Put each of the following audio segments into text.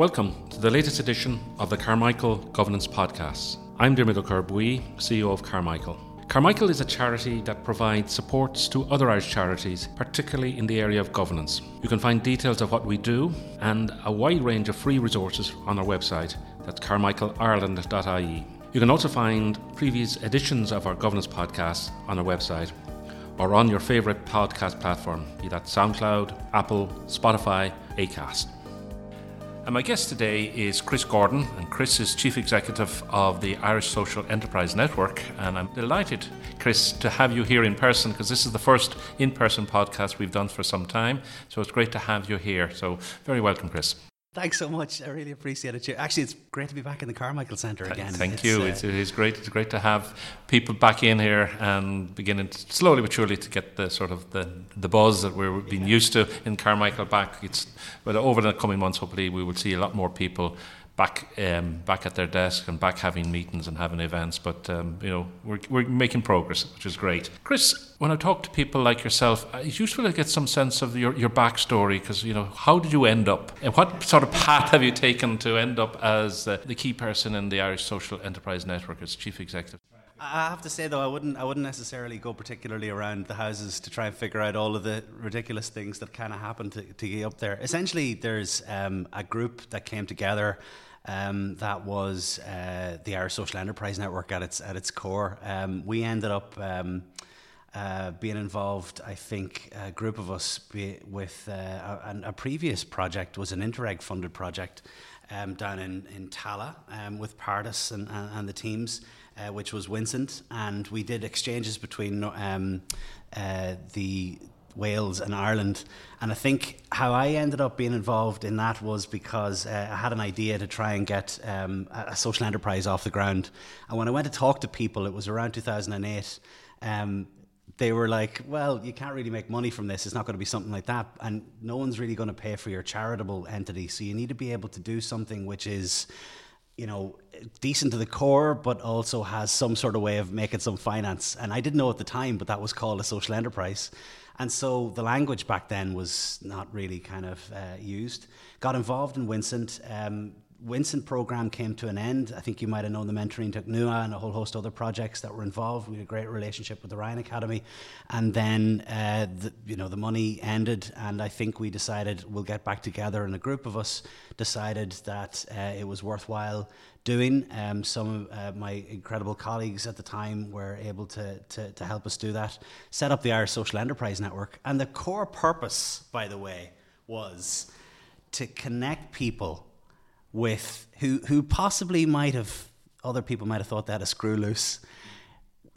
Welcome to the latest edition of the Carmichael Governance Podcast. I'm Diarmuid Ó Corrbuí, CEO of Carmichael. Carmichael is a charity that provides supports to other Irish charities, particularly in the area of governance. You can find details of what we do and a wide range of free resources on our website. That's carmichaelireland.ie. You can also find previous editions of our governance podcast on our website or on your favourite podcast platform, be that SoundCloud, Apple, Spotify, Acast. And my guest today is Chris Gordon, and Chris is Chief Executive of the Irish Social Enterprise Network. And I'm delighted, Chris, to have you here in person because this is the first in person podcast we've done for some time. So it's great to have you here. So, very welcome, Chris. Thanks so much. I really appreciate it. Actually, it's great to be back in the Carmichael Centre again. Thank it's, you. Uh, it's, it is great. It's great to have people back in here and beginning to, slowly but surely to get the sort of the, the buzz that we're being yeah. used to in Carmichael back. It's but over the coming months, hopefully, we will see a lot more people back um, back at their desk and back having meetings and having events. But um, you know, we're, we're making progress, which is great. Chris, when I talk to people like yourself, uh, it's useful to get some sense of your, your backstory because you know how did you end up and what sort of path have you taken to end up as uh, the key person in the Irish Social Enterprise Network as chief executive. I have to say though, I wouldn't, I wouldn't necessarily go particularly around the houses to try and figure out all of the ridiculous things that kind of happened to, to get up there. Essentially, there's um, a group that came together um, that was uh, the Irish Social Enterprise Network at its at its core. Um, we ended up um, uh, being involved. I think a group of us be, with uh, a, a, previous project was an Interreg funded project um, down in in Tallaght um, with Partas and, and, and the teams. Uh, which was Vincent, and we did exchanges between um, uh, the Wales and Ireland. And I think how I ended up being involved in that was because uh, I had an idea to try and get um, a social enterprise off the ground. And when I went to talk to people, it was around 2008. Um, they were like, well, you can't really make money from this. It's not going to be something like that. And no one's really going to pay for your charitable entity. So you need to be able to do something which is, you know, decent to the core, but also has some sort of way of making some finance. And I didn't know at the time, but that was called a social enterprise. And so the language back then was not really kind of uh, used. Got involved in Vincent. Um, Vincent program came to an end. I think you might have known the mentoring took NUA and a whole host of other projects that were involved. We had a great relationship with the Ryan Academy, and then uh, the, you know the money ended, and I think we decided we'll get back together. And a group of us decided that uh, it was worthwhile doing. Um, some of uh, my incredible colleagues at the time were able to, to, to help us do that. Set up the Irish Social Enterprise Network. And the core purpose, by the way, was to connect people with who, who possibly might have, other people might have thought that a screw loose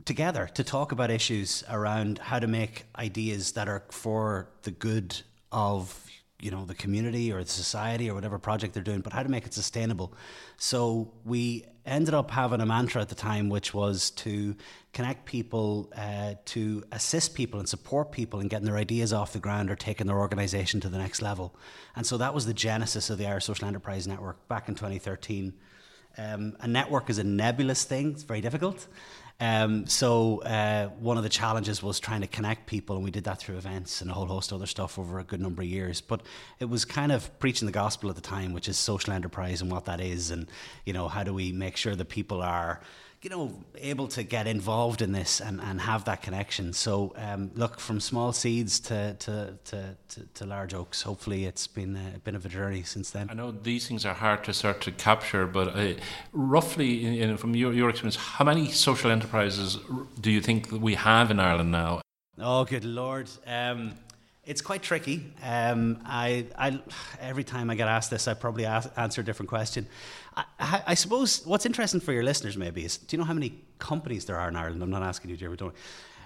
together to talk about issues around how to make ideas that are for the good of you know the community or the society or whatever project they're doing, but how to make it sustainable. So we ended up having a mantra at the time, which was to connect people, uh, to assist people and support people in getting their ideas off the ground or taking their organisation to the next level. And so that was the genesis of the Irish Social Enterprise Network back in 2013. Um, a network is a nebulous thing; it's very difficult. Um, so uh, one of the challenges was trying to connect people, and we did that through events and a whole host of other stuff over a good number of years. But it was kind of preaching the gospel at the time, which is social enterprise and what that is, and you know how do we make sure that people are you know, able to get involved in this and, and have that connection. So, um, look, from small seeds to, to, to, to, to large oaks, hopefully it's been a bit of a journey since then. I know these things are hard to start to capture, but uh, roughly, in, from your, your experience, how many social enterprises do you think we have in Ireland now? Oh, good Lord. Um, it's quite tricky. Um, I, I, every time I get asked this, I probably ask, answer a different question. I, I, suppose what's interesting for your listeners maybe is do you know how many companies there are in Ireland? I'm not asking you, Jeremy. Don't.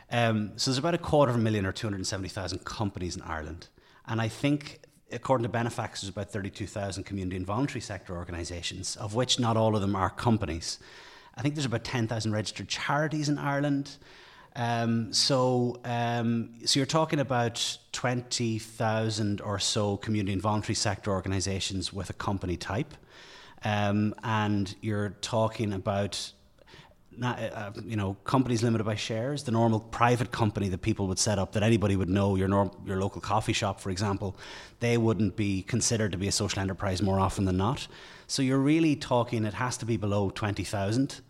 Um, so there's about a quarter of a million or 270,000 companies in Ireland, and I think according to Benefacts, there's about 32,000 community and voluntary sector organisations, of which not all of them are companies. I think there's about 10,000 registered charities in Ireland. Um, so, um, so you're talking about 20,000 or so community and voluntary sector organisations with a company type. Um, and you're talking about uh, you know, companies limited by shares, the normal private company that people would set up that anybody would know, your norm, your local coffee shop, for example, they wouldn't be considered to be a social enterprise more often than not. So you're really talking it has to be below twenty thousand,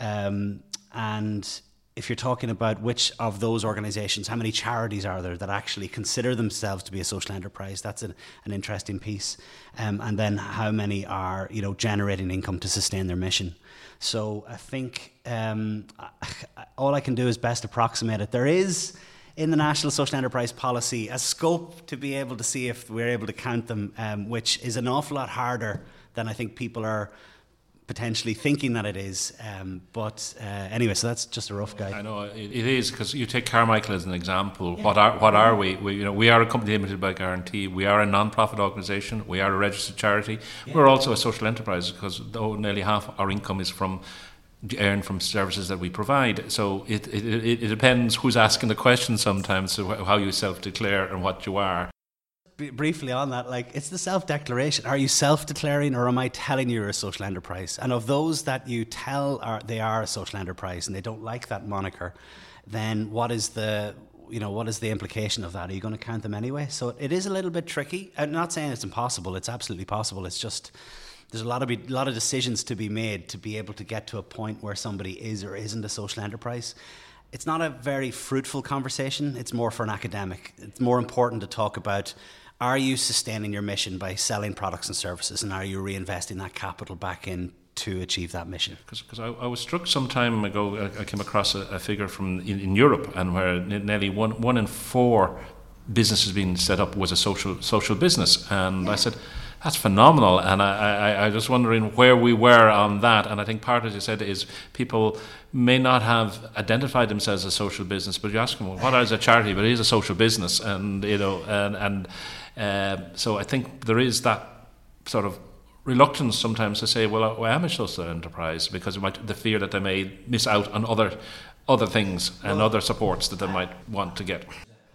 um, and if you're talking about which of those organizations, how many charities are there that actually consider themselves to be a social enterprise? That's an, an interesting piece. Um, and then how many are, you know, generating income to sustain their mission? So I think um, all I can do is best approximate it. There is in the National Social Enterprise Policy a scope to be able to see if we're able to count them, um, which is an awful lot harder than I think people are potentially thinking that it is. Um, but uh, anyway, so that's just a rough guide. I know it, it is because you take Carmichael as an example. Yeah. What are what are we? we? You know, we are a company limited by guarantee. We are a non-profit organisation. We are a registered charity. Yeah. We're also a social enterprise because though nearly half our income is from earned from services that we provide. So it, it, it, it depends who's asking the question sometimes, so how you self-declare and what you are briefly on that, like it's the self declaration. Are you self declaring or am I telling you you're a social enterprise? And of those that you tell are they are a social enterprise and they don't like that moniker, then what is the you know what is the implication of that? Are you going to count them anyway? So it is a little bit tricky. I'm not saying it's impossible. It's absolutely possible. It's just there's a lot of be, a lot of decisions to be made to be able to get to a point where somebody is or isn't a social enterprise it's not a very fruitful conversation. It's more for an academic. It's more important to talk about are you sustaining your mission by selling products and services, and are you reinvesting that capital back in to achieve that mission? Because I, I, was struck some time ago, I, I came across a, a figure from in, in, Europe, and where nearly one one in four businesses being set up was a social social business, and yeah. I said. That's phenomenal, and I, I, I was wondering where we were on that. And I think part, as you said, is people may not have identified themselves as a social business, but you ask them, well, what is a charity? But it is a social business, and you know, and and um, so I think there is that sort of reluctance sometimes to say, well, I am a social enterprise because might, the fear that they may miss out on other other things and well, other supports that they might want to get.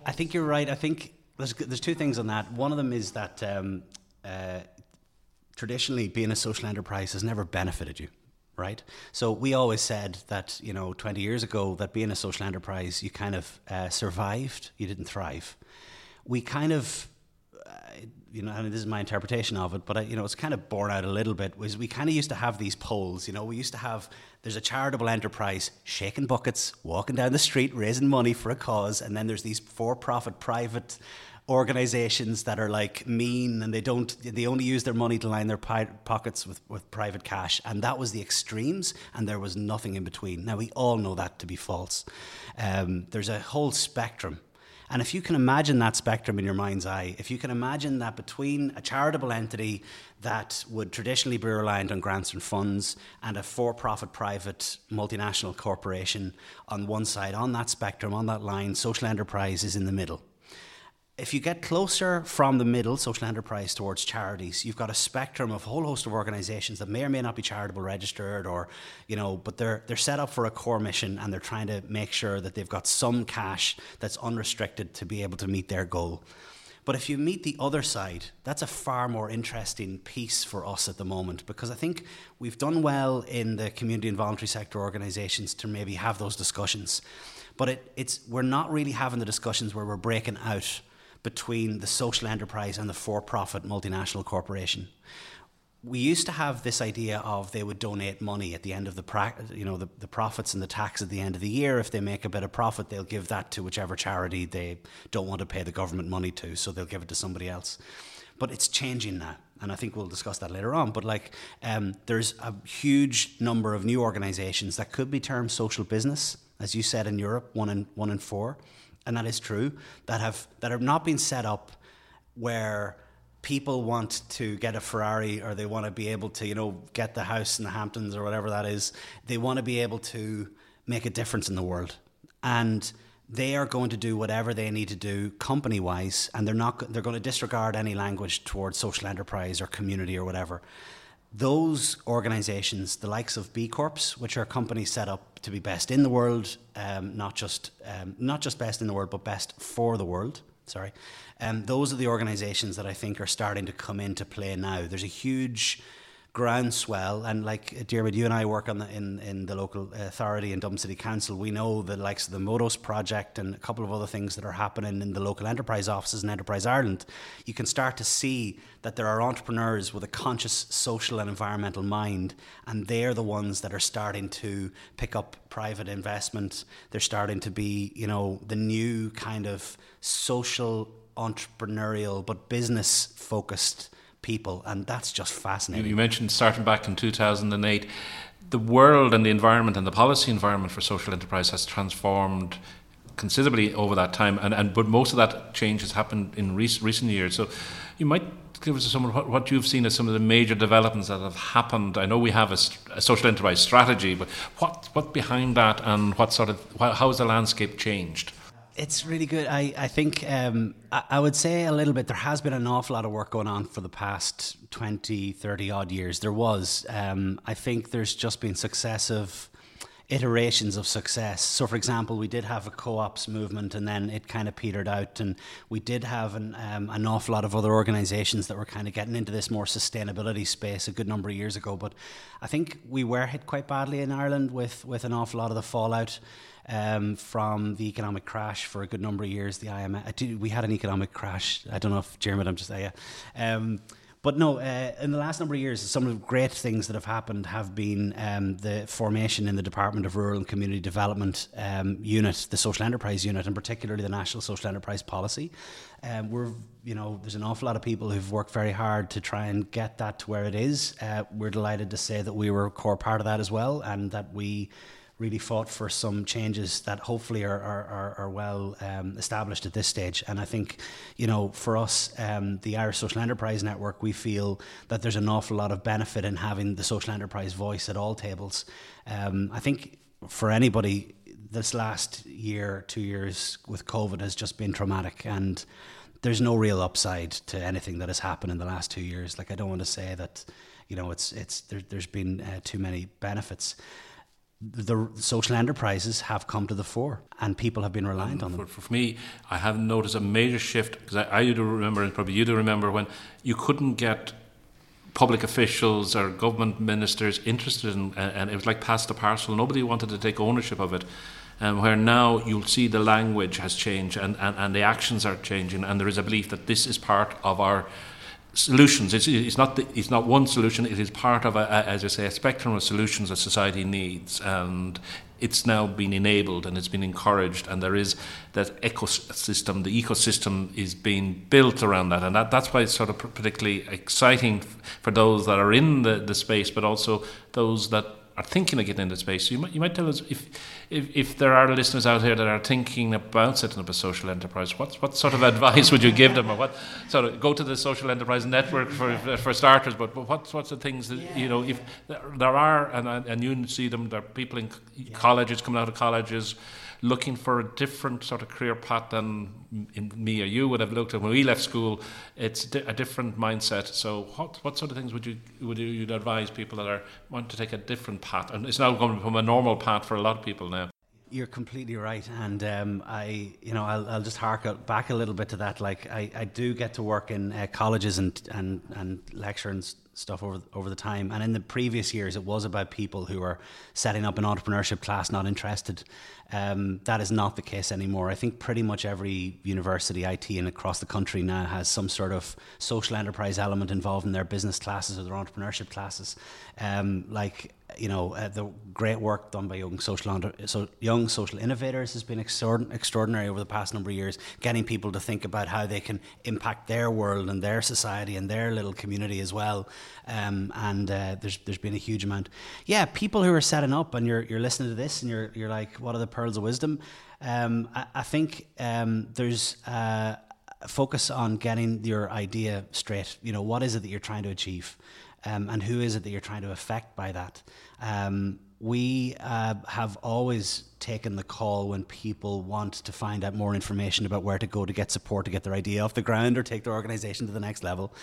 I think you're right. I think there's there's two things on that. One of them is that um, uh, traditionally being a social enterprise has never benefited you right? So we always said that you know 20 years ago that being a social enterprise you kind of uh, survived, you didn't thrive. We kind of you know, and this is my interpretation of it, but I, you know, it's kind of borne out a little bit. Was we kind of used to have these polls, you know, we used to have there's a charitable enterprise shaking buckets, walking down the street, raising money for a cause, and then there's these for-profit private organizations that are like mean and they don't they only use their money to line their pi- pockets with, with private cash. And that was the extremes and there was nothing in between. Now we all know that to be false. Um, there's a whole spectrum and if you can imagine that spectrum in your mind's eye, if you can imagine that between a charitable entity that would traditionally be reliant on grants and funds and a for profit private multinational corporation on one side, on that spectrum, on that line, social enterprise is in the middle if you get closer from the middle, social enterprise, towards charities, you've got a spectrum of a whole host of organisations that may or may not be charitable registered, or you know, but they're they're set up for a core mission and they're trying to make sure that they've got some cash that's unrestricted to be able to meet their goal. But if you meet the other side, that's a far more interesting piece for us at the moment because I think we've done well in the community and voluntary sector organisations to maybe have those discussions. But it, it's we're not really having the discussions where we're breaking out between the social enterprise and the for profit multinational corporation. We used to have this idea of they would donate money at the end of the pra- you know the, the profits and the tax at the end of the year. If they make a bit of profit, they'll give that to whichever charity they don't want to pay the government money to, so they'll give it to somebody else. But it's changing now and I think we'll discuss that later on. But like, um, there's a huge number of new organisations that could be termed social business, as you said in Europe, one in one in four and that is true, that have that have not been set up where people want to get a Ferrari or they want to be able to, you know, get the house in the Hamptons or whatever that is. They want to be able to make a difference in the world. And they are going to do whatever they need to do company wise and they're not they're going to disregard any language towards social enterprise or community or whatever those organizations, the likes of B Corps, which are companies set up to be best in the world, um, not just um, not just best in the world, but best for the world. Sorry, um, those are the organizations that I think are starting to come into play now. There's a huge groundswell. And like uh, Diarmuid, you and I work on the, in in the local authority in Dublin City Council. We know the likes of the Modos project and a couple of other things that are happening in the local enterprise offices in Enterprise Ireland. You can start to see that there are entrepreneurs with a conscious social and environmental mind, and they're the ones that are starting to pick up private investment. They're starting to be, you know, the new kind of social entrepreneurial but business focused people, and that's just fascinating. You mentioned starting back in 2008. The world and the environment and the policy environment for social enterprise has transformed considerably over that time, and, and but most of that change has happened in rec- recent years. So, you might give us some of what, what, you've seen as some of the major developments that have happened. I know we have a, a social enterprise strategy, but what what behind that, and what sort of how has the landscape changed? It's really good. I, I think um, I, I, would say a little bit. There has been an awful lot of work going on for the past 20, 30 odd years. There was. Um, I think there's just been successive iterations of success. So, for example, we did have a co-ops movement, and then it kind of petered out, and we did have an, um, an awful lot of other organisations that were kind of getting into this more sustainability space a good number of years ago. But I think we were hit quite badly in Ireland with with an awful lot of the fallout um, from the economic crash for a good number of years. The IMF, we had an economic crash. I don't know if Jeremy, I'm just uh, yeah. Um, but no, uh, in the last number of years, some of the great things that have happened have been um, the formation in the Department of Rural and Community Development um, unit, the social enterprise unit, and particularly the National Social Enterprise Policy. Um, we're, you know, there's an awful lot of people who've worked very hard to try and get that to where it is. Uh, we're delighted to say that we were a core part of that as well, and that we really fought for some changes that hopefully are, are, are, well um, established at this stage. And I think, you know, for us, um, the Irish Social Enterprise Network, we feel that there's an awful lot of benefit in having the social enterprise voice at all tables. Um, I think for anybody, this last year, two years with COVID has just been traumatic and there's no real upside to anything that has happened in the last two years. Like I don't want to say that, you know, it's it's there, has been uh, too many benefits the social enterprises have come to the fore and people have been reliant on them. For, for me, I have noticed a major shift because I, I do remember, and probably you do remember, when you couldn't get public officials or government ministers interested in, and it was like pass the parcel. Nobody wanted to take ownership of it. Um, where now you'll see the language has changed and, and, and the actions are changing, and there is a belief that this is part of our solutions. It's, it's, not the, it's not one solution. It is part of, a, a, as I say, a spectrum of solutions that society needs, and it's now been enabled and it's been encouraged, and there is that ecosystem. The ecosystem is being built around that, and that, that's why it's sort of particularly exciting for those that are in the, the space, but also those that are thinking of getting into space. So you might, you might tell us if, if, if there are listeners out here that are thinking about setting up a social enterprise, what, what sort of advice would you give them? Or what sort of go to the social enterprise network for, for starters, but, but what, what's the things that, yeah. you know, if there are, and, and you see them, there are people in yeah. colleges, coming out of colleges, looking for a different sort of career path than me or you would have looked at when we left school. It's a different mindset. So, what what sort of things would you would you advise people that are want to take a different path? And it's now going to become a normal path for a lot of people now. You're completely right, and um, I, you know, I'll, I'll just hark back a little bit to that. Like, I, I do get to work in uh, colleges and and and lecture and stuff over over the time. And in the previous years, it was about people who are setting up an entrepreneurship class, not interested. Um, that is not the case anymore. I think pretty much every university IT and across the country now has some sort of social enterprise element involved in their business classes or their entrepreneurship classes. Um, like you know, uh, the great work done by young social under, so young social innovators has been extraordinary over the past number of years, getting people to think about how they can impact their world and their society and their little community as well. Um, and uh, there's there's been a huge amount. Yeah, people who are setting up and you're you're listening to this and you're you're like, what are the pearls of wisdom? Um, I, I, think um, there's. Uh, focus on getting your idea straight. You know, what is it that you're trying to achieve? Um, and who is it that you're trying to affect by that? Um, we uh, have always taken the call when people want to find out more information about where to go to get support to get their idea off the ground or take their organization to the next level.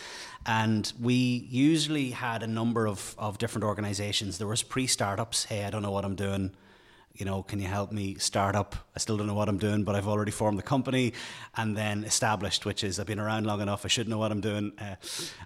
And we usually had a number of, of different organizations. There was pre-startups, hey, I don't know what I'm doing. You know, can you help me start up? I still don't know what I'm doing, but I've already formed the company and then established, which is I've been around long enough, I should know what I'm doing. Uh,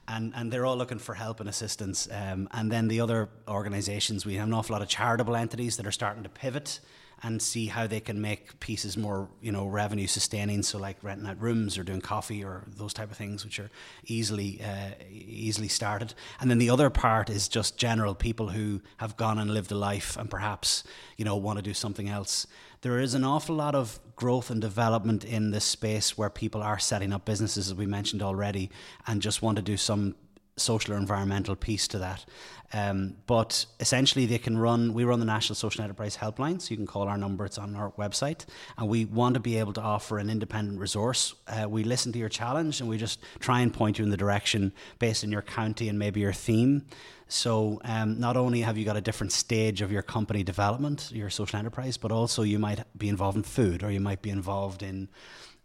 and, and they're all looking for help and assistance. Um, and then the other organizations, we have an awful lot of charitable entities that are starting to pivot and see how they can make pieces more, you know, revenue sustaining. So like renting out rooms or doing coffee or those type of things, which are easily uh, easily started. And then the other part is just general people who have gone and lived a life and perhaps you know want to do something else. There is an awful lot of growth and development in this space where people are setting up businesses, as we mentioned already, and just want to do some social or environmental piece to that. Um, but essentially, they can run. We run the National Social Enterprise Helpline, so you can call our number. It's on our website, and we want to be able to offer an independent resource. Uh, we listen to your challenge, and we just try and point you in the direction based on your county and maybe your theme. So, um, not only have you got a different stage of your company development, your social enterprise, but also you might be involved in food, or you might be involved in.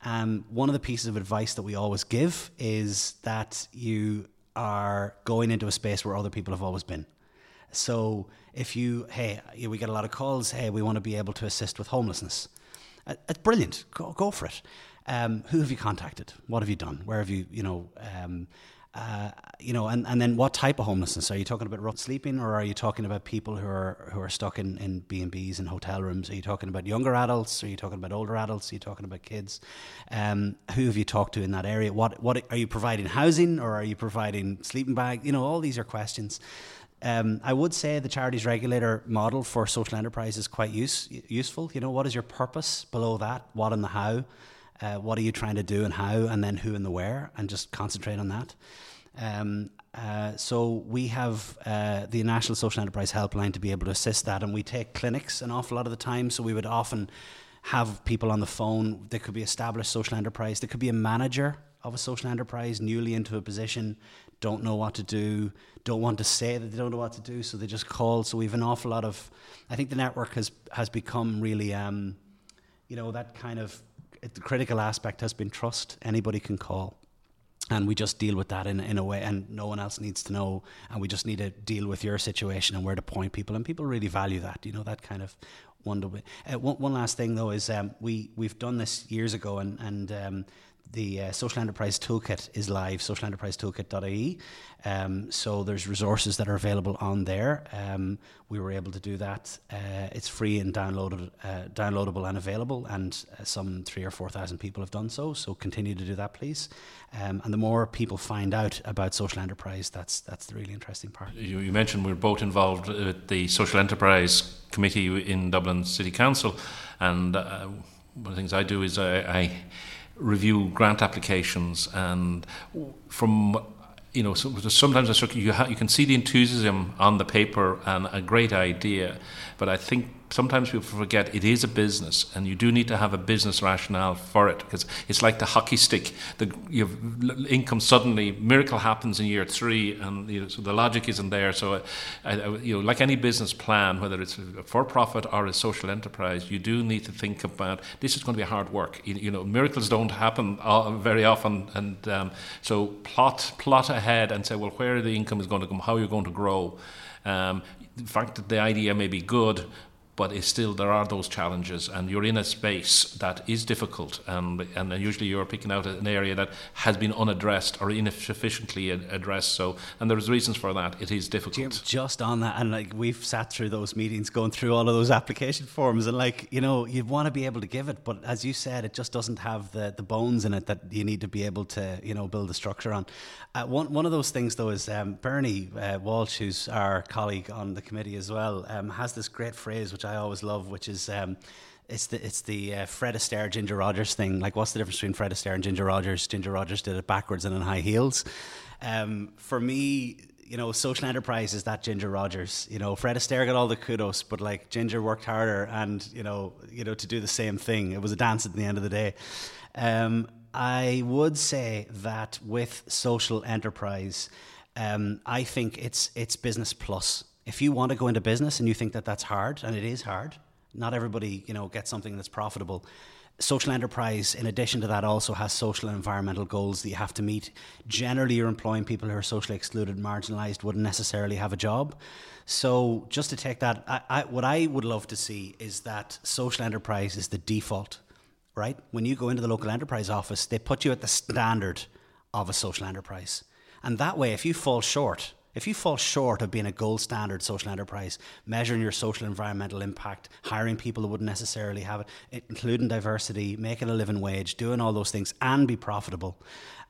Um, one of the pieces of advice that we always give is that you are going into a space where other people have always been. So if you, hey, we get a lot of calls, hey, we want to be able to assist with homelessness. Uh, it's brilliant. Go, go for it. Um, who have you contacted? What have you done? Where have you, you know, um, uh, you know, and, and then what type of homelessness? Are you talking about rough sleeping, or are you talking about people who are who are stuck in, in B and B's and hotel rooms? Are you talking about younger adults? Are you talking about older adults? Are you talking about kids? Um, who have you talked to in that area? What what are you providing housing, or are you providing sleeping bag? You know, all these are questions. Um, I would say the charities regulator model for social enterprise is quite use, useful. You know, what is your purpose below that? What and the how? Uh, what are you trying to do and how? And then who and the where? And just concentrate on that. Um, uh, so we have uh, the National Social Enterprise Helpline to be able to assist that, and we take clinics an awful lot of the time. So we would often have people on the phone. There could be established social enterprise. There could be a manager of a social enterprise newly into a position, don't know what to do, don't want to say that they don't know what to do, so they just call. So we have an awful lot of. I think the network has has become really, um, you know, that kind of the critical aspect has been trust. Anybody can call. And we just deal with that in, in a way and no one else needs to know. And we just need to deal with your situation and where to point people. And people really value that you know that kind of wonder. Uh, one, one last thing though is um, we we've done this years ago and and um, the uh, social enterprise toolkit is live socialenterprisetoolkit.ie um, so there's resources that are available on there. Um, we were able to do that. Uh, it's free and downloaded uh, downloadable and available and uh, some three or four thousand people have done so. So continue to do that please. Um, and the more people find out about social enterprise that's that's the really interesting part. You, you mentioned we're both involved with the social enterprise committee in Dublin City Council and uh, one of the things I do is I, I review grant applications and from you know sometimes you, ha- you can see the enthusiasm on the paper and a great idea but I think sometimes people forget it is a business and you do need to have a business rationale for it because it's like the hockey stick. The you have income suddenly miracle happens in year three and you know, so the logic isn't there. So uh, you know like any business plan whether it's for profit or a social enterprise you do need to think about this is going to be hard work. You, you know miracles don't happen very often and um, so plot plot ahead and say well where the income is going to come? How you're going to grow? Um, the fact that the idea may be good, but it's still there are those challenges and you're in a space that is difficult and and usually you're picking out an area that has been unaddressed or insufficiently addressed so and there's reasons for that. It is difficult. Just on that and like we've sat through those meetings going through all of those application forms and like you know you want to be able to give it but as you said it just doesn't have the the bones in it that you need to be able to you know build a structure on. Uh, one one of those things though is um, Bernie uh, Walsh who's our colleague on the committee as well um, has this great phrase which I always love, which is um, it's the it's the uh, Fred Astaire Ginger Rogers thing. Like, what's the difference between Fred Astaire and Ginger Rogers? Ginger Rogers did it backwards and in high heels. Um, for me, you know, social enterprise is that Ginger Rogers. You know, Fred Astaire got all the kudos, but like Ginger worked harder and you know, you know, to do the same thing. It was a dance at the end of the day. Um, I would say that with social enterprise, um, I think it's it's business plus if you want to go into business and you think that that's hard, and it is hard, not everybody you know gets something that's profitable. social enterprise, in addition to that, also has social and environmental goals that you have to meet. Generally, you're employing people who are socially excluded, marginalised, wouldn't necessarily have a job. So, just to take that, I, I, what I would love to see is that social enterprise is the default, right? When you go into the local enterprise office, they put you at the standard of a social enterprise. And that way, if you fall short, if you fall short of being a gold standard social enterprise, measuring your social environmental impact, hiring people who wouldn't necessarily have it, including diversity, making a living wage, doing all those things, and be profitable,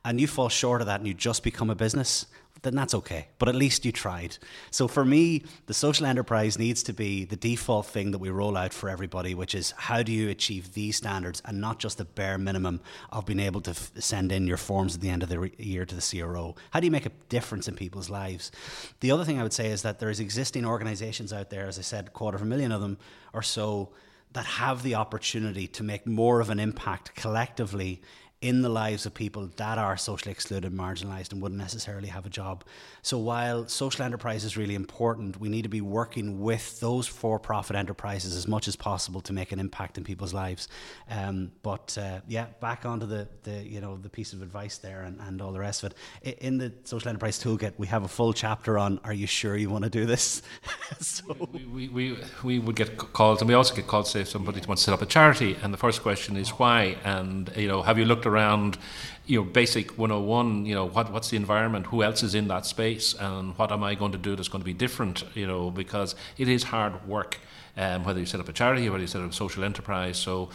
and you fall short of that and you just become a business, then that's okay. But at least you tried. So for me, the social enterprise needs to be the default thing that we roll out for everybody, which is how do you achieve these standards and not just the bare minimum of being able to f- send in your forms at the end of the re- year to the CRO? How do you make a difference in people's lives? The other thing I would say is that there's existing organizations out there, as I said, quarter of a million of them or so that have the opportunity to make more of an impact collectively in the lives of people that are socially excluded, marginalised, and wouldn't necessarily have a job. So while social enterprise is really important, we need to be working with those for-profit enterprises as much as possible to make an impact in people's lives. Um, but uh, yeah, back onto the, the you know the piece of advice there and, and all the rest of it. In the social enterprise toolkit, we have a full chapter on "Are you sure you want to do this?" so we, we, we, we would get calls, and we also get calls say if somebody wants to set up a charity, and the first question is why, and you know, have you looked around you know basic 101 you know what what's the environment who else is in that space and what am i going to do that's going to be different you know because it is hard work um, whether you set up a charity whether you set up a social enterprise so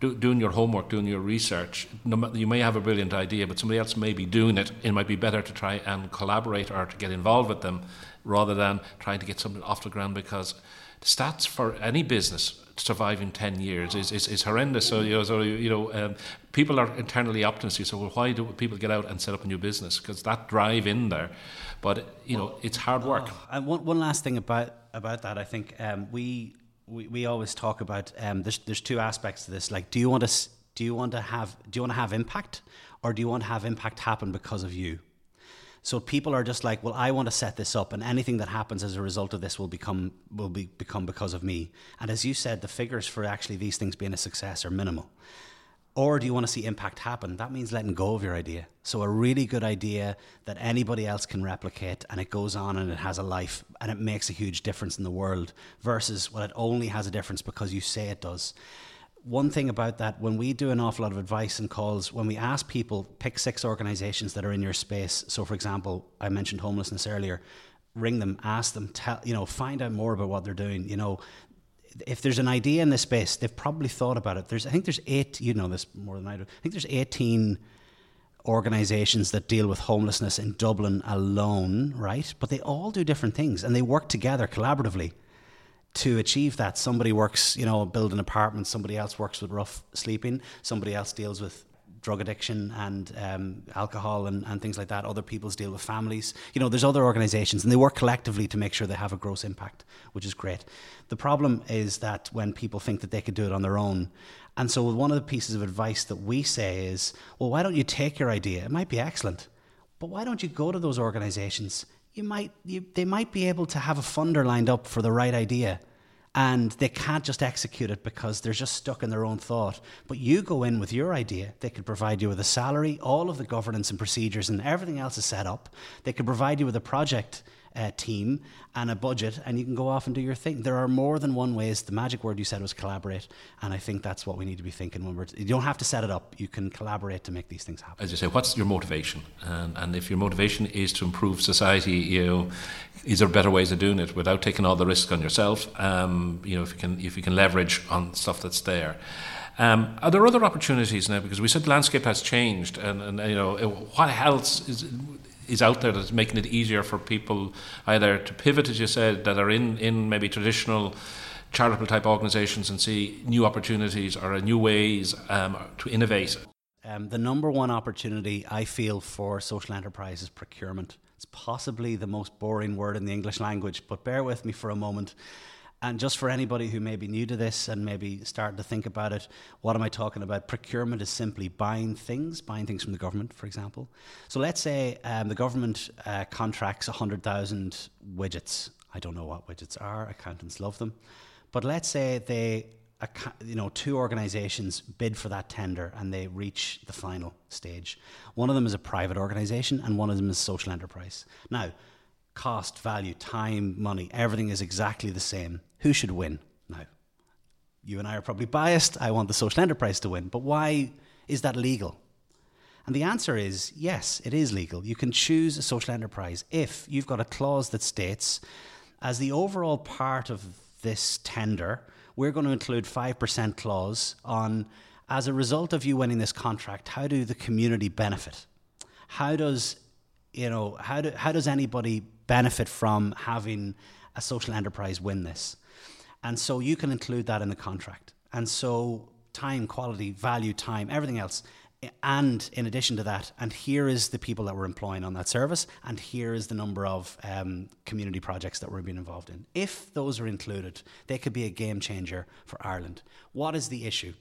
do, doing your homework, doing your research. You may have a brilliant idea, but somebody else may be doing it. It might be better to try and collaborate or to get involved with them rather than trying to get something off the ground because the stats for any business surviving 10 years is, is, is horrendous. So, you know, so, you know um, people are internally optimists. So, well, why do people get out and set up a new business? Because that drive in there. But, you know, it's hard work. Oh, and one, one last thing about, about that, I think um, we, we, we always talk about um, there's, there's two aspects to this. Like, do you want to, do you want to have, do you want to have impact or do you want to have impact happen because of you? So people are just like, well, I want to set this up, and anything that happens as a result of this will become will be become because of me. And as you said, the figures for actually these things being a success are minimal. Or do you want to see impact happen? That means letting go of your idea. So a really good idea that anybody else can replicate, and it goes on and it has a life, and it makes a huge difference in the world. Versus well, it only has a difference because you say it does one thing about that, when we do an awful lot of advice and calls, when we ask people, pick six organizations that are in your space. So, for example, I mentioned homelessness earlier. Ring them, ask them, tell you know, find out more about what they're doing. You know, if there's an idea in this space, they've probably thought about it. There's, I think there's eight. You know this more than I do. I think there's 18 organizations that deal with homelessness in Dublin alone, right? But they all do different things and they work together collaboratively to achieve that. Somebody works, you know, building apartments, somebody else works with rough sleeping, somebody else deals with drug addiction and um, alcohol and, and things like that. Other people's deal with families. You know, there's other organizations and they work collectively to make sure they have a gross impact, which is great. The problem is that when people think that they could do it on their own, and so one of the pieces of advice that we say is, well, why don't you take your idea? It might be excellent, but why don't you go to those organizations? You might, you, they might be able to have a funder lined up for the right idea and they can't just execute it because they're just stuck in their own thought. But you go in with your idea, they could provide you with a salary, all of the governance and procedures, and everything else is set up. They could provide you with a project uh, team and a budget, and you can go off and do your thing. There are more than one ways. The magic word you said was collaborate, and I think that's what we need to be thinking when we're. T- you don't have to set it up. You can collaborate to make these things happen. As you say, what's your motivation? And, and if your motivation is to improve society, you know, is there better ways of doing it without taking all the risk on yourself? Um, you know, if you can if you can leverage on stuff that's there. Um, are there other opportunities now? Because we said the landscape has changed, and, and you know what else is is out there that's making it easier for people either to pivot, as you said, that are in, in maybe traditional charitable type organizations and see new opportunities or new ways um, to innovate? Um, the number one opportunity I feel for social enterprise is procurement. It's possibly the most boring word in the English language, but bear with me for a moment. And just for anybody who may be new to this and maybe starting to think about it, what am I talking about? Procurement is simply buying things, buying things from the government, for example. So let's say um, the government uh, contracts 100,000 widgets. I don't know what widgets are, accountants love them. But let's say they you know two organizations bid for that tender and they reach the final stage. One of them is a private organization and one of them is social enterprise. Now, cost, value, time, money, everything is exactly the same. Who should win? Now, you and I are probably biased. I want the social enterprise to win, but why is that legal? And the answer is yes, it is legal. You can choose a social enterprise if you've got a clause that states, as the overall part of this tender, we're going to include 5% clause on as a result of you winning this contract, how do the community benefit? How does you know how do, how does anybody benefit from having a social enterprise win this? And so you can include that in the contract. And so time, quality, value, time, everything else and in addition to that, and here is the people that we're employing on that service, and here is the number of um, community projects that we're being involved in. If those are included, they could be a game changer for Ireland. What is the issue?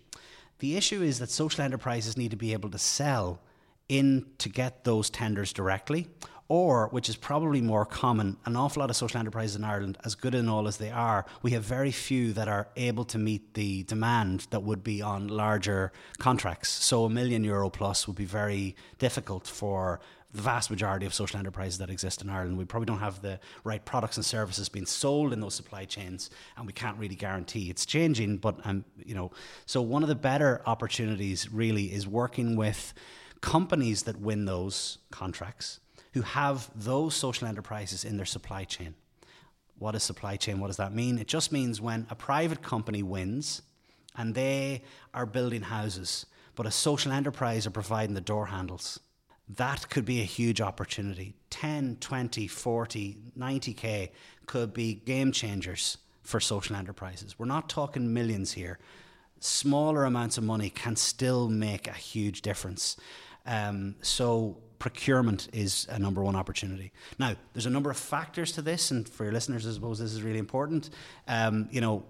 The issue is that social enterprises need to be able to sell in to get those tenders directly, or, which is probably more common, an awful lot of social enterprises in Ireland, as good and all as they are, we have very few that are able to meet the demand that would be on larger contracts. So a million euro plus would be very difficult for the vast majority of social enterprises that exist in Ireland. We probably don't have the right products and services being sold in those supply chains, and we can't really guarantee it's changing. But um, you know, so one of the better opportunities really is working with companies that win those contracts who have those social enterprises in their supply chain. What is supply chain? What does that mean? It just means when a private company wins and they are building houses, but a social enterprise are providing the door handles. That could be a huge opportunity. 10, 20, 40, 90k could be game changers for social enterprises. We're not talking millions here. Smaller amounts of money can still make a huge difference. Um, so procurement is a number one opportunity. Now, there's a number of factors to this, and for your listeners, I suppose this is really important. Um, you know,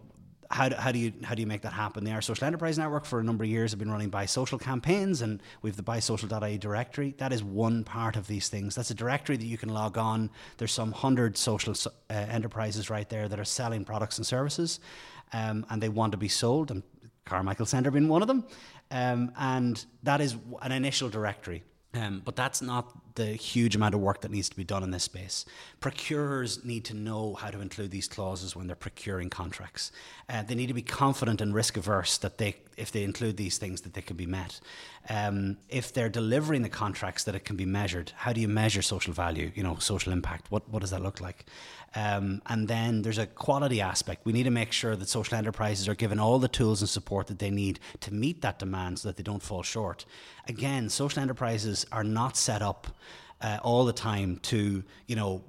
how do, how do you how do you make that happen? The Irish Social Enterprise Network for a number of years have been running BuySocial campaigns, and we have the BuySocial.ie directory. That is one part of these things. That's a directory that you can log on. There's some hundred social uh, enterprises right there that are selling products and services, um, and they want to be sold. And Carmichael Centre being one of them, um, and that is an initial directory. Um, but that's not the huge amount of work that needs to be done in this space. Procurers need to know how to include these clauses when they're procuring contracts. Uh, they need to be confident and risk averse that they, if they include these things, that they can be met. Um, if they're delivering the contracts, that it can be measured. How do you measure social value? You know, social impact. What what does that look like? Um, and then there's a quality aspect. We need to make sure that social enterprises are given all the tools and support that they need to meet that demand so that they don't fall short. Again, social enterprises are not set up uh, all the time to, you know,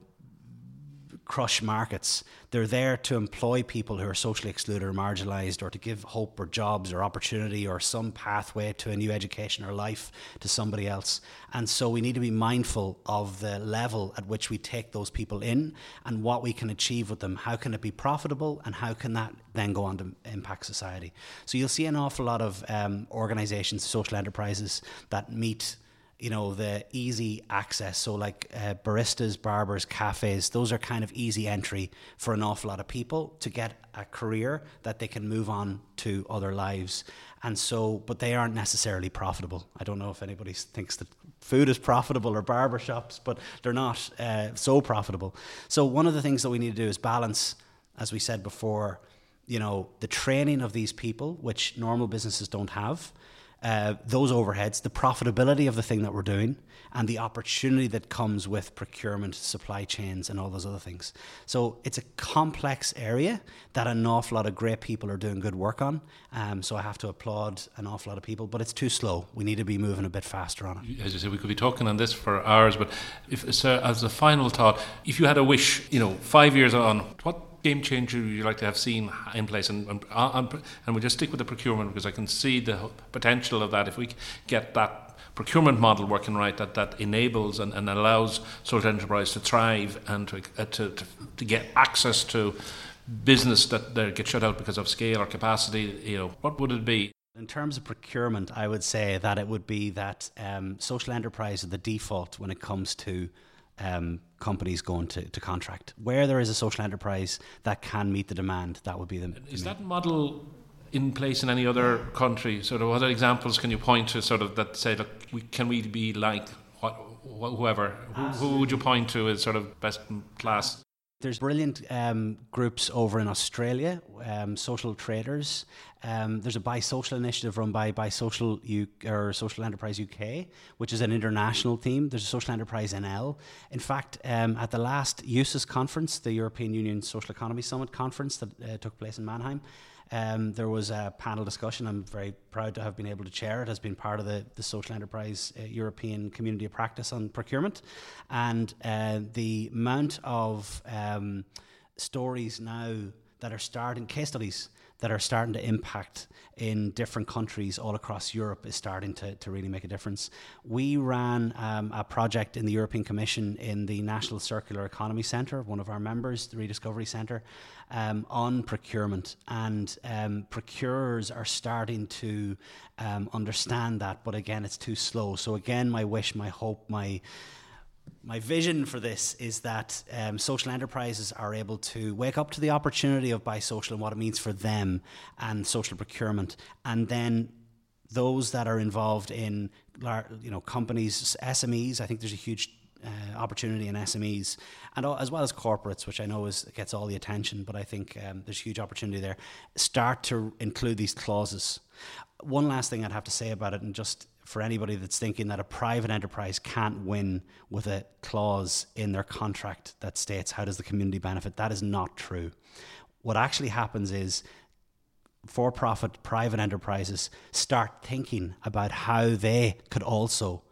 crush markets. They're there to employ people who are socially excluded or marginalised, or to give hope or jobs or opportunity or some pathway to a new education or life to somebody else. And so we need to be mindful of the level at which we take those people in and what we can achieve with them. How can it be profitable, and how can that then go on to impact society? So you'll see an awful lot of um, organisations, social enterprises that meet you know the easy access. So like uh, baristas barbers cafes those are kind of easy entry for an awful lot of people to get a career that they can move on to other lives. And so but they aren't necessarily profitable. I don't know if anybody thinks that food is profitable or barber shops but they're not uh, so profitable. So one of the things that we need to do is balance as we said before you know the training of these people which normal businesses don't have uh, those overheads, the profitability of the thing that we're doing, and the opportunity that comes with procurement, supply chains, and all those other things. So it's a complex area that an awful lot of great people are doing good work on. Um, so I have to applaud an awful lot of people, but it's too slow. We need to be moving a bit faster on it. As you say, we could be talking on this for hours, but if, as a final thought, if you had a wish, you know, five years on, what game changer you like to have seen in place? And, and, and we'll just stick with the procurement because I can see the potential of that. If we get that procurement model working right, that, that enables and, and allows social enterprise to thrive and to, uh, to, to, to, get access to business that they get shut out because of scale or capacity, you know, what would it be? In terms of procurement, I would say that it would be that um, social enterprise is the default when it comes to um, companies going to, to contract. Where there is a social enterprise that can meet the demand, that would be the. Is that model in place in any other country? Sort of, what other examples can you point to? Sort of that say, look, we, can we be like what, whoever? Who, who, would you point to as sort of best class? There's brilliant um, groups over in Australia, um, social traders. Um, there's a Buy Social initiative run by Buy Social U- or Social Enterprise UK, which is an international team. There's a Social Enterprise NL. In fact, um, at the last EUSES conference, the European Union Social Economy Summit conference that uh, took place in Mannheim, um, there was a panel discussion. I'm very proud to have been able to chair it. Has been part of the, the social enterprise uh, European Community of Practice on procurement, and uh, the amount of um, stories now that are starting case studies that are starting to impact in different countries all across Europe is starting to, to really make a difference. We ran um, a project in the European Commission in the National Circular Economy Centre, one of our members, the Rediscovery Centre, um, on procurement. And um, procurers are starting to um, understand that, but again, it's too slow. So, again, my wish, my hope, my my vision for this is that um, social enterprises are able to wake up to the opportunity of buy social and what it means for them and social procurement, and then those that are involved in you know companies, SMEs. I think there's a huge uh, opportunity in SMEs and as well as corporates, which I know is gets all the attention, but I think um, there's huge opportunity there. Start to include these clauses. One last thing I'd have to say about it, and just for anybody that's thinking that a private enterprise can't win with a clause in their contract that states how does the community benefit, that is not true. What actually happens is for profit private enterprises start thinking about how they could also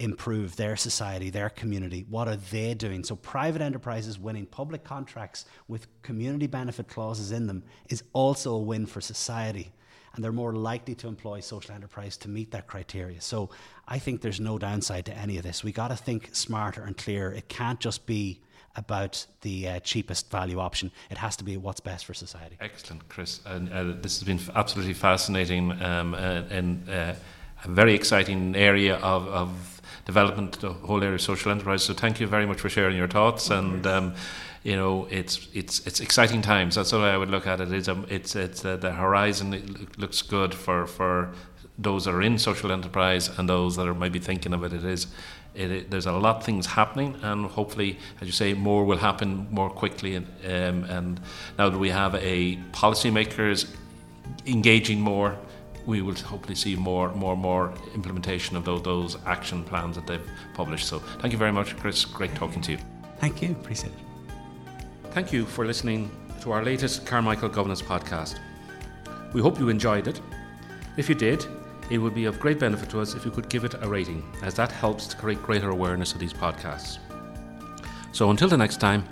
improve their society, their community. What are they doing? So, private enterprises winning public contracts with community benefit clauses in them is also a win for society and they're more likely to employ social enterprise to meet that criteria. So I think there's no downside to any of this. We got to think smarter and clearer. It can't just be about the uh, cheapest value option. It has to be what's best for society. Excellent, Chris. And uh, this has been absolutely fascinating um, uh, and uh, a very exciting area of, of development, the whole area of social enterprise. So thank you very much for sharing your thoughts and. Um, you know, it's it's it's exciting times. That's the way I would look at it. It's um, it's it's uh, the horizon it looks good for for those that are in social enterprise and those that are maybe thinking of it. It is. It, it, there's a lot of things happening, and hopefully, as you say, more will happen more quickly. And, um, and now that we have a policymakers engaging more, we will hopefully see more, more, more implementation of those, those action plans that they've published. So, thank you very much, Chris. Great talking to you. Thank you. Appreciate it. Thank you for listening to our latest Carmichael Governance podcast. We hope you enjoyed it. If you did, it would be of great benefit to us if you could give it a rating, as that helps to create greater awareness of these podcasts. So until the next time,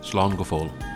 Slán go fóill.